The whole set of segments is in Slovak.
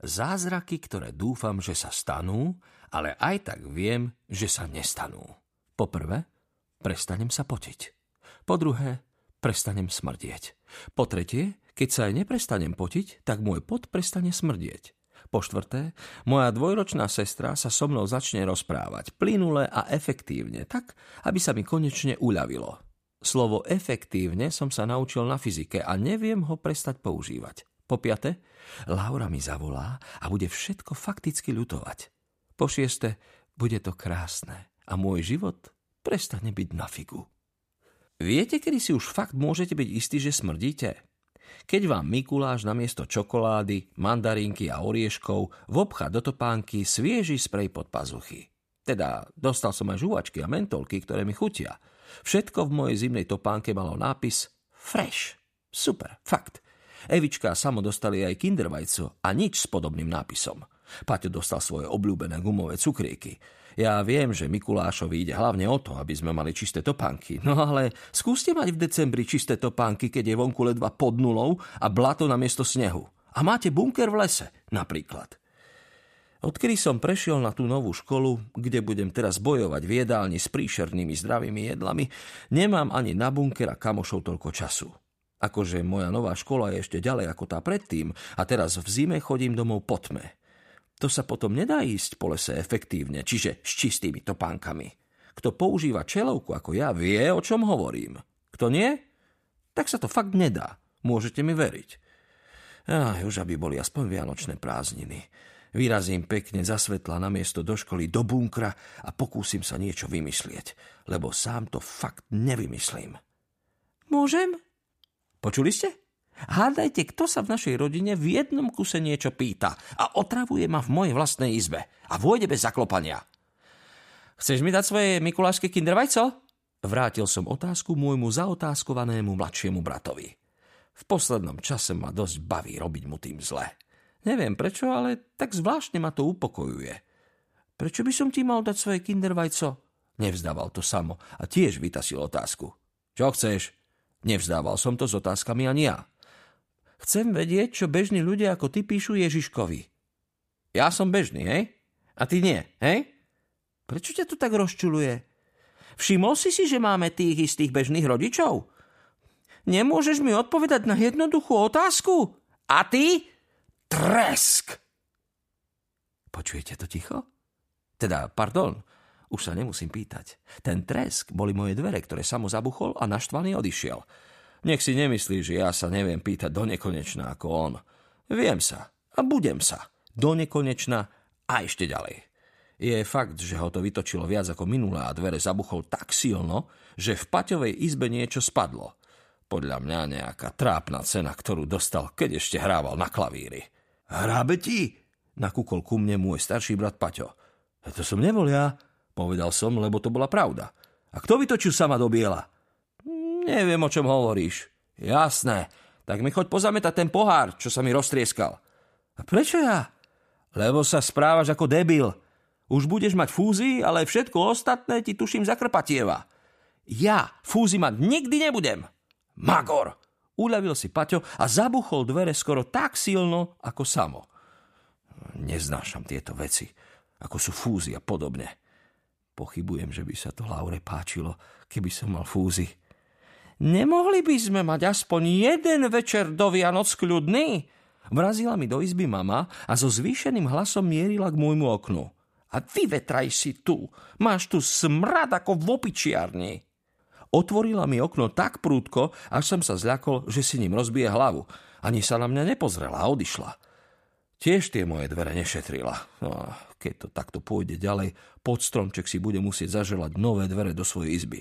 Zázraky, ktoré dúfam, že sa stanú, ale aj tak viem, že sa nestanú. Poprvé, prestanem sa potiť. Po druhé, prestanem smrdieť. Po tretie, keď sa aj neprestanem potiť, tak môj pot prestane smrdieť. Po štvrté, moja dvojročná sestra sa so mnou začne rozprávať plynule a efektívne, tak, aby sa mi konečne uľavilo. Slovo efektívne som sa naučil na fyzike a neviem ho prestať používať. Po piate, Laura mi zavolá a bude všetko fakticky ľutovať. Po šieste, bude to krásne a môj život prestane byť na figu. Viete, kedy si už fakt môžete byť istí, že smrdíte? Keď vám Mikuláš namiesto čokolády, mandarinky a orieškov vobcha do topánky svieži sprej pod pazuchy. Teda dostal som aj žuvačky a mentolky, ktoré mi chutia – Všetko v mojej zimnej topánke malo nápis Fresh. Super, fakt. Evička a Samo dostali aj kindervajco a nič s podobným nápisom. Paťo dostal svoje obľúbené gumové cukrieky. Ja viem, že Mikulášovi ide hlavne o to, aby sme mali čisté topánky. No ale skúste mať v decembri čisté topánky, keď je vonku ledva pod nulou a blato na miesto snehu. A máte bunker v lese, napríklad. Odkedy som prešiel na tú novú školu, kde budem teraz bojovať v jedálni s príšernými zdravými jedlami, nemám ani na bunker a kamošov toľko času. Akože moja nová škola je ešte ďalej ako tá predtým a teraz v zime chodím domov po tme. To sa potom nedá ísť po lese efektívne, čiže s čistými topánkami. Kto používa čelovku ako ja, vie, o čom hovorím. Kto nie? Tak sa to fakt nedá. Môžete mi veriť. Aj, už aby boli aspoň vianočné prázdniny. Vyrazím pekne za svetla na miesto do školy, do bunkra a pokúsim sa niečo vymyslieť, lebo sám to fakt nevymyslím. Môžem? Počuli ste? Hádajte, kto sa v našej rodine v jednom kuse niečo pýta a otravuje ma v mojej vlastnej izbe a vôjde bez zaklopania. Chceš mi dať svoje mikulášske kindervajco? Vrátil som otázku môjmu zaotázkovanému mladšiemu bratovi. V poslednom čase ma dosť baví robiť mu tým zle. Neviem prečo, ale tak zvláštne ma to upokojuje. Prečo by som ti mal dať svoje kindervajco? Nevzdával to samo a tiež vytasil otázku. Čo chceš? Nevzdával som to s otázkami ani ja. Chcem vedieť, čo bežní ľudia ako ty píšu Ježiškovi. Ja som bežný, hej? A ty nie, hej? Prečo ťa to tak rozčuluje? Všimol si si, že máme tých istých bežných rodičov? Nemôžeš mi odpovedať na jednoduchú otázku? A ty? Tresk! Počujete to ticho? Teda, pardon, už sa nemusím pýtať. Ten tresk boli moje dvere, ktoré samo zabuchol a naštvaný odišiel. Nech si nemyslí, že ja sa neviem pýtať do nekonečna ako on. Viem sa a budem sa. Do nekonečna a ešte ďalej. Je fakt, že ho to vytočilo viac ako minulé a dvere zabuchol tak silno, že v Paťovej izbe niečo spadlo. Podľa mňa nejaká trápna cena, ktorú dostal, keď ešte hrával na klavíri. Hrábe ti? Nakúkol ku mne môj starší brat Paťo. To som nebol ja, povedal som, lebo to bola pravda. A kto vytočil sama do biela? Neviem, o čom hovoríš. Jasné, tak mi choď pozametať ten pohár, čo sa mi roztrieskal. A prečo ja? Lebo sa správaš ako debil. Už budeš mať fúzy, ale všetko ostatné ti tuším zakrpatieva. Ja fúzy mať nikdy nebudem. Magor! Uľavil si Paťo a zabuchol dvere skoro tak silno, ako samo. Neznášam tieto veci, ako sú fúzy a podobne. Pochybujem, že by sa to Laure páčilo, keby som mal fúzy. Nemohli by sme mať aspoň jeden večer do Vianoc kľudný? Vrazila mi do izby mama a so zvýšeným hlasom mierila k môjmu oknu. A vyvetraj si tu. Máš tu smrad ako v opičiarni. Otvorila mi okno tak prúdko, až som sa zľakol, že si ním rozbije hlavu. Ani sa na mňa nepozrela a odišla. Tiež tie moje dvere nešetrila. No, keď to takto pôjde ďalej, pod stromček si bude musieť zaželať nové dvere do svojej izby.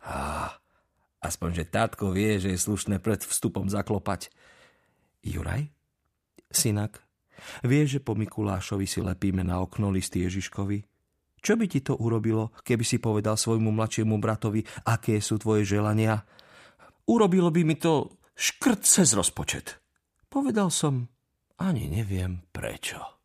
Á, aspoň, že tátko vie, že je slušné pred vstupom zaklopať. Juraj? Synak, vieš, že po Mikulášovi si lepíme na okno listy Ježiškovi? Čo by ti to urobilo, keby si povedal svojmu mladšiemu bratovi, aké sú tvoje želania? Urobilo by mi to škrt cez rozpočet. Povedal som, ani neviem prečo.